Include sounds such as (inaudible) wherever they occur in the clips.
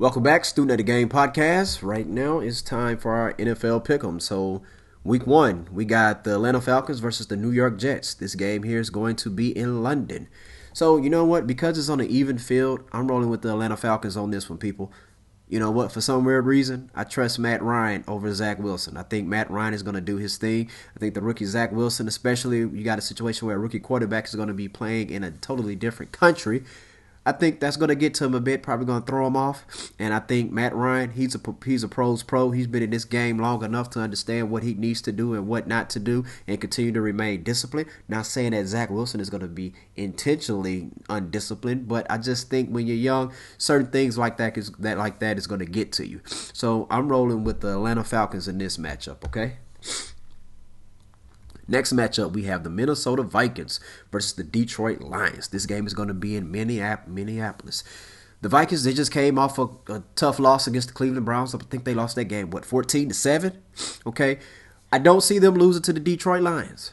Welcome back, Student of the Game podcast. Right now it's time for our NFL pick'em. So, week one, we got the Atlanta Falcons versus the New York Jets. This game here is going to be in London. So, you know what? Because it's on an even field, I'm rolling with the Atlanta Falcons on this one, people. You know what? For some weird reason, I trust Matt Ryan over Zach Wilson. I think Matt Ryan is going to do his thing. I think the rookie Zach Wilson, especially, you got a situation where a rookie quarterback is going to be playing in a totally different country I think that's going to get to him a bit. Probably going to throw him off. And I think Matt Ryan, he's a he's a pros pro. He's been in this game long enough to understand what he needs to do and what not to do, and continue to remain disciplined. Not saying that Zach Wilson is going to be intentionally undisciplined, but I just think when you're young, certain things like that is that like that is going to get to you. So I'm rolling with the Atlanta Falcons in this matchup. Okay. Next matchup, we have the Minnesota Vikings versus the Detroit Lions. This game is going to be in Minneapolis. The Vikings, they just came off a, a, tough loss against the Cleveland Browns. I think they lost that game, what, 14 to 7? Okay. I don't see them losing to the Detroit Lions.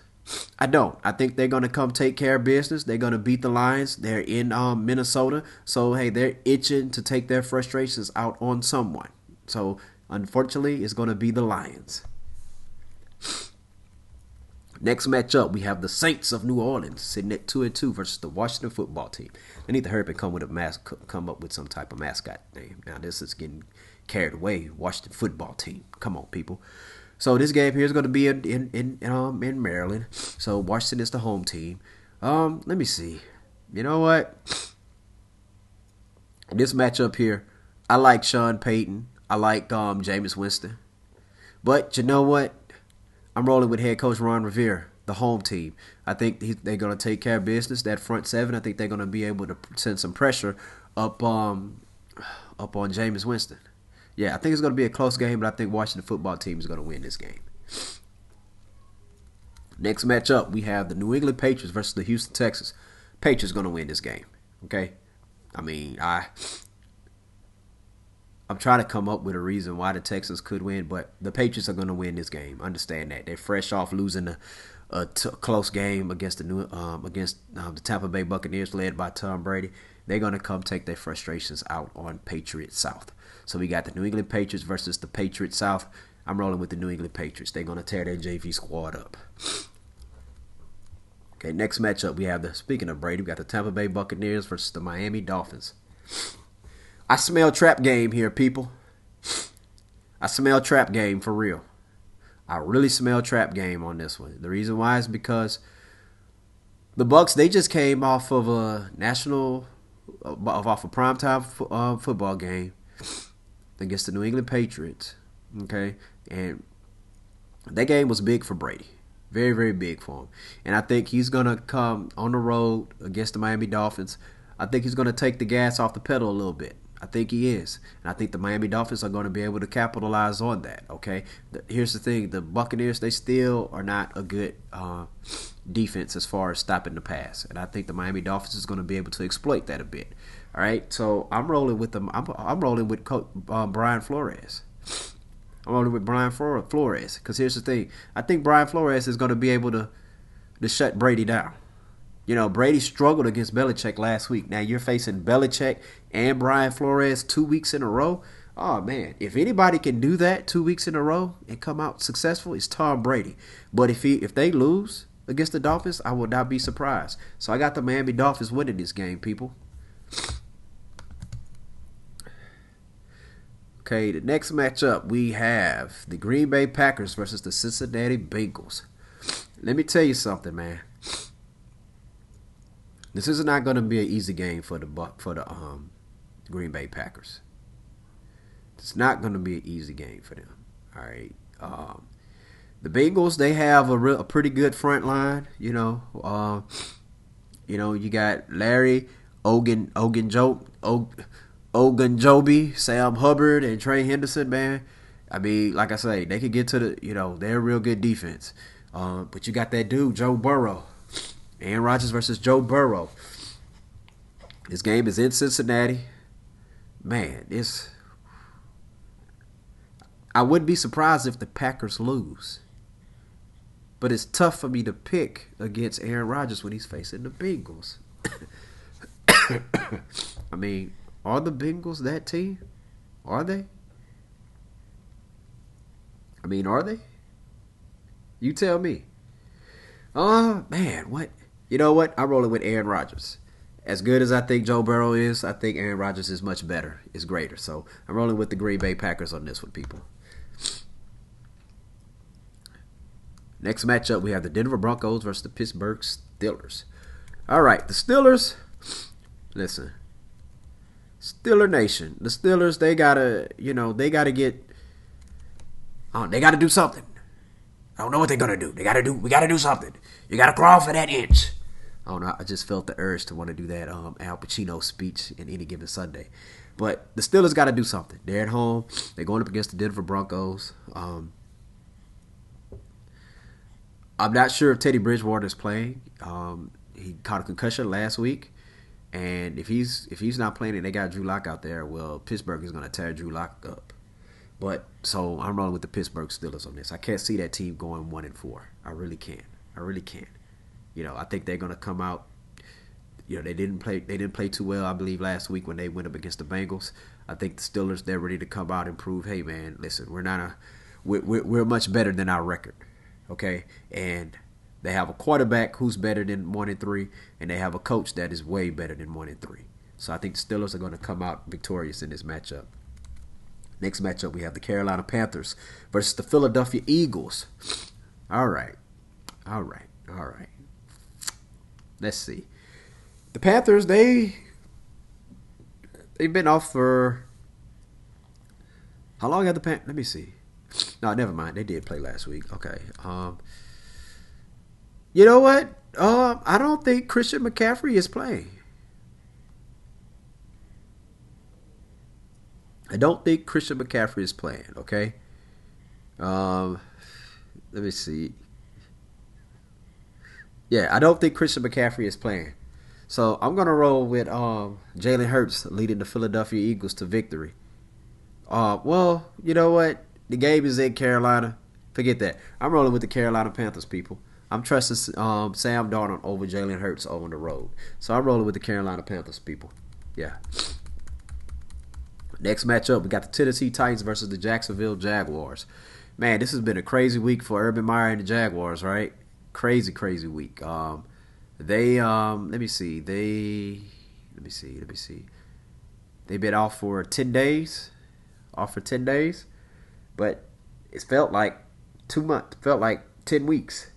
I don't. I think they're going to come take care of business. They're going to beat the Lions. They're in um, Minnesota. So, hey, they're itching to take their frustrations out on someone. So, unfortunately, it's going to be the Lions. Next matchup, we have the Saints of New Orleans sitting at two and two versus the Washington Football Team. They need to hurry up and come with a mas- come up with some type of mascot name. Now this is getting carried away. Washington Football Team. Come on, people. So this game here is going to be in in in, um, in Maryland. So Washington is the home team. Um, let me see. You know what? This matchup here, I like Sean Payton. I like um Jameis Winston. But you know what? I'm rolling with head coach Ron Rivera, the home team. I think he, they're going to take care of business. That front seven, I think they're going to be able to send some pressure up um up on Jameis Winston. Yeah, I think it's going to be a close game, but I think Washington football team is going to win this game. Next matchup, we have the New England Patriots versus the Houston Texans. Patriots going to win this game. Okay, I mean, I I'm trying to come up with a reason why the Texans could win, but the Patriots are going to win this game. Understand that they're fresh off losing a, a t- close game against the new um, against um, the Tampa Bay Buccaneers, led by Tom Brady. They're going to come take their frustrations out on Patriot South. So we got the New England Patriots versus the Patriot South. I'm rolling with the New England Patriots. They're going to tear their JV squad up. Okay, next matchup we have the speaking of Brady, we got the Tampa Bay Buccaneers versus the Miami Dolphins. I smell trap game here, people. I smell trap game for real. I really smell trap game on this one. The reason why is because the Bucks they just came off of a national off a primetime uh, football game against the New England Patriots. Okay, and that game was big for Brady. Very, very big for him. And I think he's gonna come on the road against the Miami Dolphins. I think he's gonna take the gas off the pedal a little bit. I think he is. And I think the Miami Dolphins are going to be able to capitalize on that. Okay. The, here's the thing the Buccaneers, they still are not a good uh, defense as far as stopping the pass. And I think the Miami Dolphins is going to be able to exploit that a bit. All right. So I'm rolling with them. I'm, I'm rolling with Coach, uh, Brian Flores. I'm rolling with Brian Flores. Because here's the thing I think Brian Flores is going to be able to, to shut Brady down. You know, Brady struggled against Belichick last week. Now you're facing Belichick and Brian Flores two weeks in a row. Oh man, if anybody can do that two weeks in a row and come out successful, it's Tom Brady. But if he if they lose against the Dolphins, I would not be surprised. So I got the Miami Dolphins winning this game, people. Okay, the next matchup we have the Green Bay Packers versus the Cincinnati Bengals. Let me tell you something, man. This is not going to be an easy game for the for the um, Green Bay Packers. It's not going to be an easy game for them. All right. Um, the Bengals they have a, real, a pretty good front line. You know, uh, you know you got Larry Ogan Ogan Joe Ogunjobi, Sam Hubbard, and Trey Hendrickson. Man, I mean, like I say, they could get to the. You know, they're a real good defense. Uh, but you got that dude Joe Burrow. Aaron Rodgers versus Joe Burrow. This game is in Cincinnati. Man, this. I wouldn't be surprised if the Packers lose. But it's tough for me to pick against Aaron Rodgers when he's facing the Bengals. (coughs) I mean, are the Bengals that team? Are they? I mean, are they? You tell me. Oh man, what? You know what? I'm rolling with Aaron Rodgers. As good as I think Joe Burrow is, I think Aaron Rodgers is much better, is greater. So I'm rolling with the Green Bay Packers on this one, people. Next matchup, we have the Denver Broncos versus the Pittsburgh Steelers. All right, the Steelers. Listen, Steeler Nation. The Steelers, they gotta, you know, they gotta get. Oh, they gotta do something. I don't know what they're gonna do. They gotta do. We gotta do something. You gotta crawl for that inch. I don't know. I just felt the urge to want to do that um, Al Pacino speech in any given Sunday. But the Steelers got to do something. They're at home. They're going up against the Denver Broncos. Um, I'm not sure if Teddy Bridgewater is playing. Um, he caught a concussion last week, and if he's if he's not playing and they got Drew Lock out there, well, Pittsburgh is going to tear Drew Lock up. But so I'm rolling with the Pittsburgh Steelers on this. I can't see that team going one and four. I really can't. I really can't. You know, I think they're going to come out. You know, they didn't play. They didn't play too well, I believe, last week when they went up against the Bengals. I think the Steelers they're ready to come out and prove, hey man, listen, we're not a, we're, we're much better than our record okay? And they have a quarterback who's better than one and three, and they have a coach that is way better than one and three. So I think the Steelers are going to come out victorious in this matchup. Next matchup, we have the Carolina Panthers versus the Philadelphia Eagles. All right, all right, all right. Let's see. The Panthers, they they've been off for how long have the Pan? Let me see. No, never mind. They did play last week. Okay. Um, you know what? Um, I don't think Christian McCaffrey is playing. I don't think Christian McCaffrey is playing. Okay. Um, let me see. Yeah, I don't think Christian McCaffrey is playing. So I'm gonna roll with um, Jalen Hurts leading the Philadelphia Eagles to victory. Uh, well, you know what? The game is in Carolina. Forget that. I'm rolling with the Carolina Panthers, people. I'm trusting um, Sam Darnold over Jalen Hurts on the road. So I'm rolling with the Carolina Panthers, people. Yeah. Next matchup, we got the Tennessee Titans versus the Jacksonville Jaguars. Man, this has been a crazy week for Urban Meyer and the Jaguars, right? Crazy, crazy week. Um, they, um, let me see, they, let me see, let me see. They've been off for 10 days. Off for 10 days but it felt like two months, felt like ten weeks.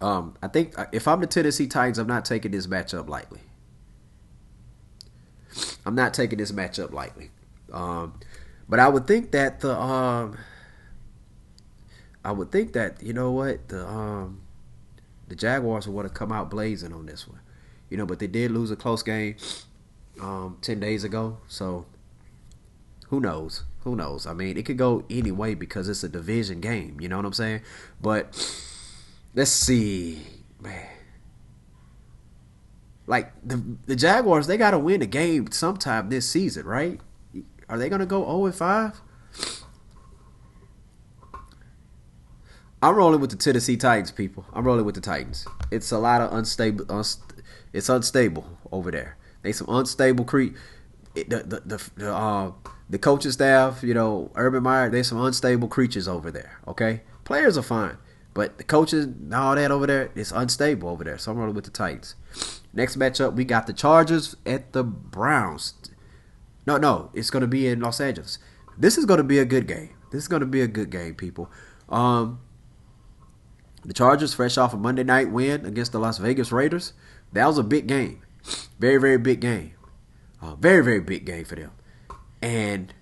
Um, I think uh, if I'm the Tennessee Titans, I'm not taking this matchup lightly. I'm not taking this matchup lightly. Um, but I would think that the um, I would think that you know what the um, the Jaguars would to come out blazing on this one, you know. But they did lose a close game um, ten days ago, so who knows? Who knows? I mean, it could go any way because it's a division game. You know what I'm saying? But let's see, man. Like the the Jaguars, they got to win a game sometime this season, right? Are they gonna go 0 and 5? I'm rolling with the Tennessee Titans, people. I'm rolling with the Titans. It's a lot of unstable. Unst- it's unstable over there. They some unstable creep. The the the, the uh, the coaching staff, you know, Urban Meyer, there's some unstable creatures over there. Okay, players are fine, but the coaches and all that over there, it's unstable over there. So I'm rolling with the Titans. Next matchup, we got the Chargers at the Browns. No, no, it's going to be in Los Angeles. This is going to be a good game. This is going to be a good game, people. Um, the Chargers, fresh off a Monday night win against the Las Vegas Raiders, that was a big game. Very, very big game. Uh, very, very big game for them. And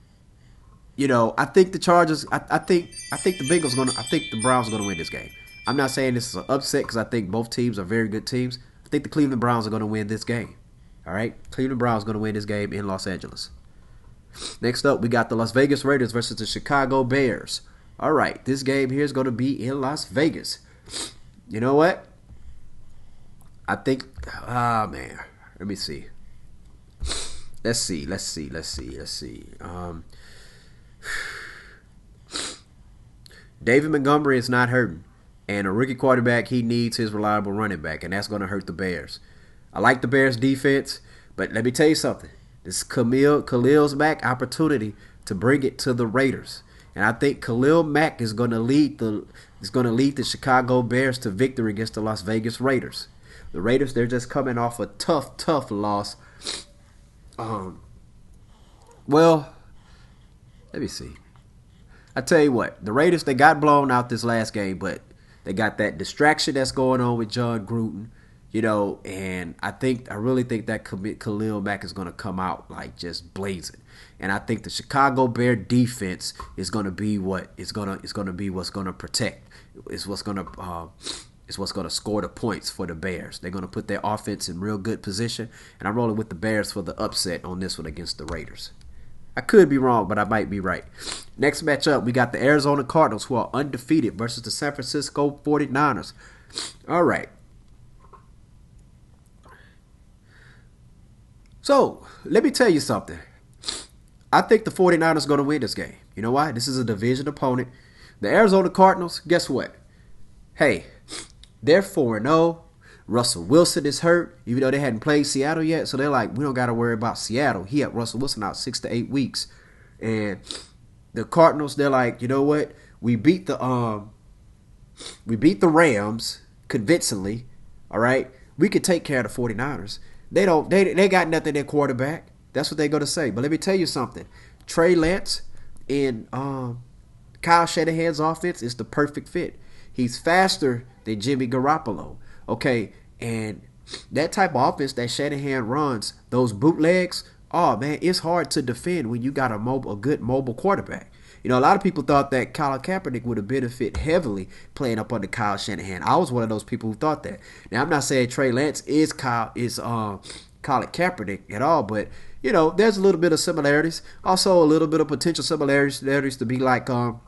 you know, I think the Chargers. I, I think I think the Bengals gonna. I think the Browns are gonna win this game. I'm not saying this is an upset because I think both teams are very good teams. I think the Cleveland Browns are gonna win this game. All right, Cleveland Browns gonna win this game in Los Angeles. Next up, we got the Las Vegas Raiders versus the Chicago Bears. All right, this game here is gonna be in Las Vegas. You know what? I think. Ah man, let me see let's see, let's see, let's see, let's see. Um, (sighs) David Montgomery is not hurting, and a rookie quarterback he needs his reliable running back, and that's going to hurt the Bears. I like the Bears defense, but let me tell you something. This is Khalil Khalil's back opportunity to bring it to the Raiders. And I think Khalil Mack is going to lead the is going to lead the Chicago Bears to victory against the Las Vegas Raiders. The Raiders they're just coming off a tough tough loss. Um well, let me see. I tell you what, the Raiders they got blown out this last game, but they got that distraction that's going on with Jon Gruden, you know, and I think I really think that Khalil Mack is going to come out like just blazing, and I think the Chicago Bear defense is going to be what is going to is going to be what's going to protect. Is what's going to uh, is what's going to score the points for the Bears. They're going to put their offense in real good position, and I'm rolling with the Bears for the upset on this one against the Raiders. I could be wrong, but I might be right. Next matchup, we got the Arizona Cardinals, who are undefeated, versus the San Francisco 49ers. All right. So, let me tell you something. I think the 49ers are going to win this game. You know why? This is a division opponent. The Arizona Cardinals, guess what? Hey, they're 4 0. Russell Wilson is hurt, even though they hadn't played Seattle yet. So they're like, we don't got to worry about Seattle. He had Russell Wilson out six to eight weeks, and the Cardinals, they're like, you know what? We beat the um, we beat the Rams convincingly. All right, we could take care of the 49ers. They don't. They they got nothing in quarterback. That's what they're gonna say. But let me tell you something. Trey Lance in um, Kyle Shanahan's offense is the perfect fit. He's faster than Jimmy Garoppolo. Okay, and that type of offense that Shanahan runs, those bootlegs, oh man, it's hard to defend when you got a mobile, a good mobile quarterback. You know, a lot of people thought that Colin Kaepernick would have benefited heavily playing up under Kyle Shanahan. I was one of those people who thought that. Now, I'm not saying Trey Lance is Kyle is uh, Colin Kaepernick at all, but you know, there's a little bit of similarities. Also, a little bit of potential similarities to be like um,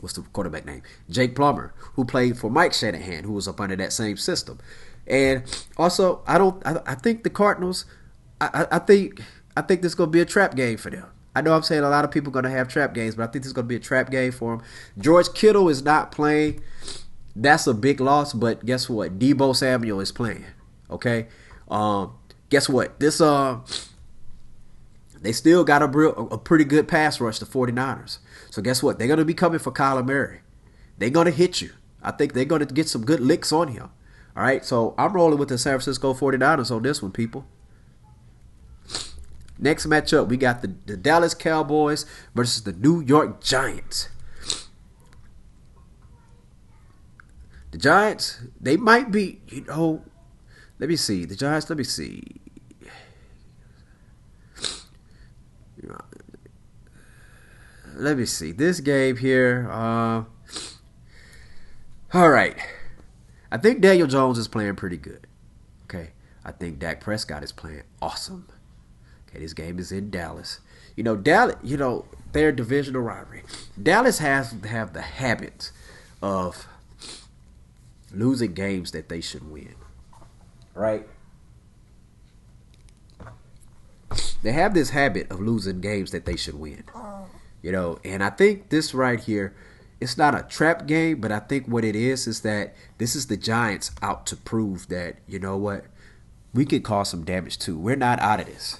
what's the quarterback name? Jake Plummer, who played for Mike Shanahan, who was up under that same system. And also, I don't. I, I think the Cardinals. I, I, think. I think this is gonna be a trap game for them. I know I'm saying a lot of people are gonna have trap games, but I think this is gonna be a trap game for them. George Kittle is not playing. That's a big loss. But guess what? Deebo Samuel is playing. Okay. Um. Guess what? This uh. They still got a, real, a pretty good pass rush, the 49ers. So guess what? They're going to be coming for Kyler Murray. They're going to hit you. I think they're going to get some good licks on him. All right, so I'm rolling with the San Francisco 49ers on this one, people. Next matchup, we got the, the Dallas Cowboys versus the New York Giants. The Giants, they might be, you know, let me see. The Giants, let me see. let me see this game here. Uh, all right, I think Daniel Jones is playing pretty good. Okay, I think Dak Prescott is playing awesome. Okay, this game is in Dallas. You know, Dallas. You know their divisional rivalry. Dallas has to have the habit of losing games that they should win. Right? They have this habit of losing games that they should win. You know, and I think this right here, it's not a trap game, but I think what it is is that this is the Giants out to prove that, you know what, we could cause some damage too. We're not out of this.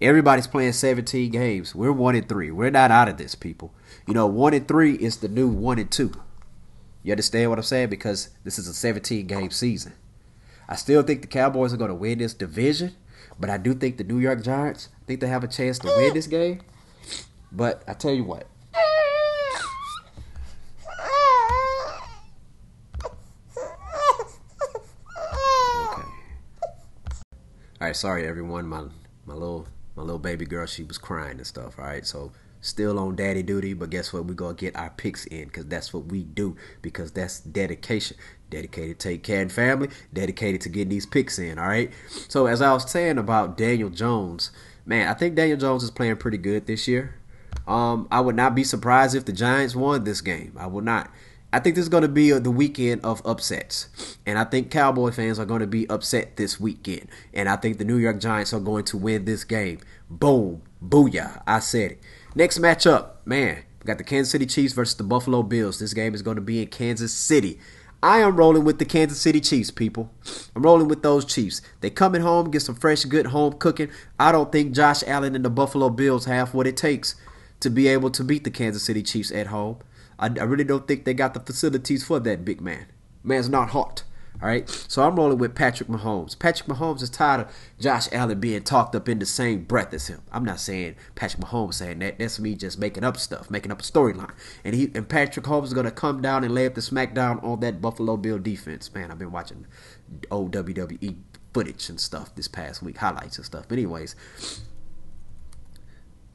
Everybody's playing 17 games. We're one and three. We're not out of this, people. You know, one and three is the new one and two. You understand what I'm saying? Because this is a 17 game season. I still think the Cowboys are going to win this division, but I do think the New York Giants think they have a chance to win this game. But I tell you what. Okay. All right, sorry everyone. My my little my little baby girl, she was crying and stuff. All right, so still on daddy duty, but guess what? We're gonna get our picks in because that's what we do. Because that's dedication. Dedicated to take care of family, dedicated to getting these picks in. All right. So as I was saying about Daniel Jones, man, I think Daniel Jones is playing pretty good this year. Um, I would not be surprised if the Giants won this game. I would not. I think this is going to be the weekend of upsets. And I think Cowboy fans are going to be upset this weekend. And I think the New York Giants are going to win this game. Boom. Booyah. I said it. Next matchup, man, we got the Kansas City Chiefs versus the Buffalo Bills. This game is going to be in Kansas City. I am rolling with the Kansas City Chiefs, people. I'm rolling with those Chiefs. They coming home, get some fresh, good home cooking. I don't think Josh Allen and the Buffalo Bills have what it takes to be able to beat the Kansas City Chiefs at home. I, I really don't think they got the facilities for that big man. Man's not hot. All right, so I'm rolling with Patrick Mahomes. Patrick Mahomes is tired of Josh Allen being talked up in the same breath as him. I'm not saying Patrick Mahomes saying that. That's me just making up stuff, making up a storyline. And he and Patrick Mahomes is gonna come down and lay up the smackdown on that Buffalo Bill defense. Man, I've been watching old WWE footage and stuff this past week, highlights and stuff. But anyways,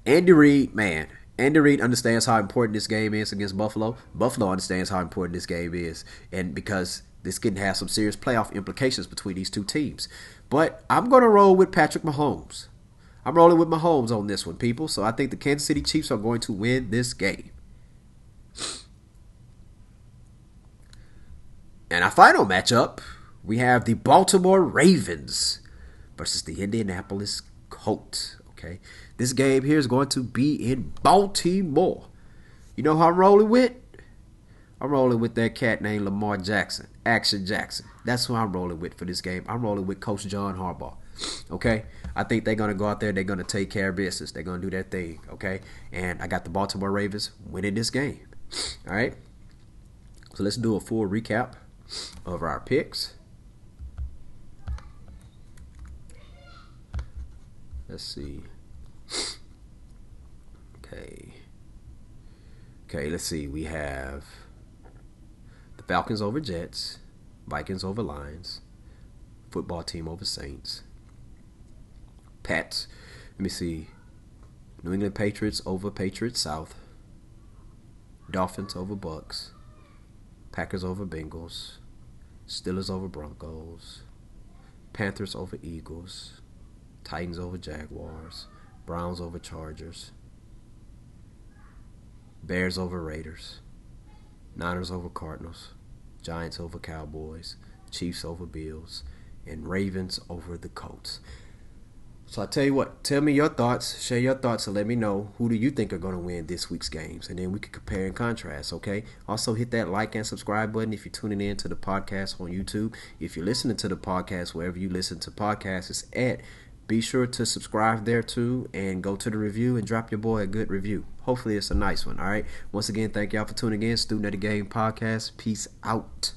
Andy Reid, man, Andy Reid understands how important this game is against Buffalo. Buffalo understands how important this game is, and because this can have some serious playoff implications between these two teams. But I'm going to roll with Patrick Mahomes. I'm rolling with Mahomes on this one, people. So I think the Kansas City Chiefs are going to win this game. And our final matchup, we have the Baltimore Ravens versus the Indianapolis Colts. Okay, this game here is going to be in Baltimore. You know how I'm rolling with? I'm rolling with that cat named Lamar Jackson, Action Jackson. That's who I'm rolling with for this game. I'm rolling with Coach John Harbaugh. Okay, I think they're gonna go out there. They're gonna take care of business. They're gonna do their thing. Okay, and I got the Baltimore Ravens winning this game. All right. So let's do a full recap of our picks. Let's see. Okay. Okay, let's see. We have Falcons over Jets, Vikings over Lions, football team over Saints, Pats. Let me see. New England Patriots over Patriots South, Dolphins over Bucks, Packers over Bengals, Steelers over Broncos, Panthers over Eagles, Titans over Jaguars, Browns over Chargers, Bears over Raiders, Niners over Cardinals, Giants over Cowboys, Chiefs over Bills, and Ravens over the Colts. So I tell you what, tell me your thoughts, share your thoughts, and let me know who do you think are going to win this week's games, and then we can compare and contrast. Okay. Also hit that like and subscribe button if you're tuning in to the podcast on YouTube. If you're listening to the podcast wherever you listen to podcasts, it's at be sure to subscribe there too and go to the review and drop your boy a good review. Hopefully, it's a nice one. All right. Once again, thank y'all for tuning in. Student of the Game podcast. Peace out.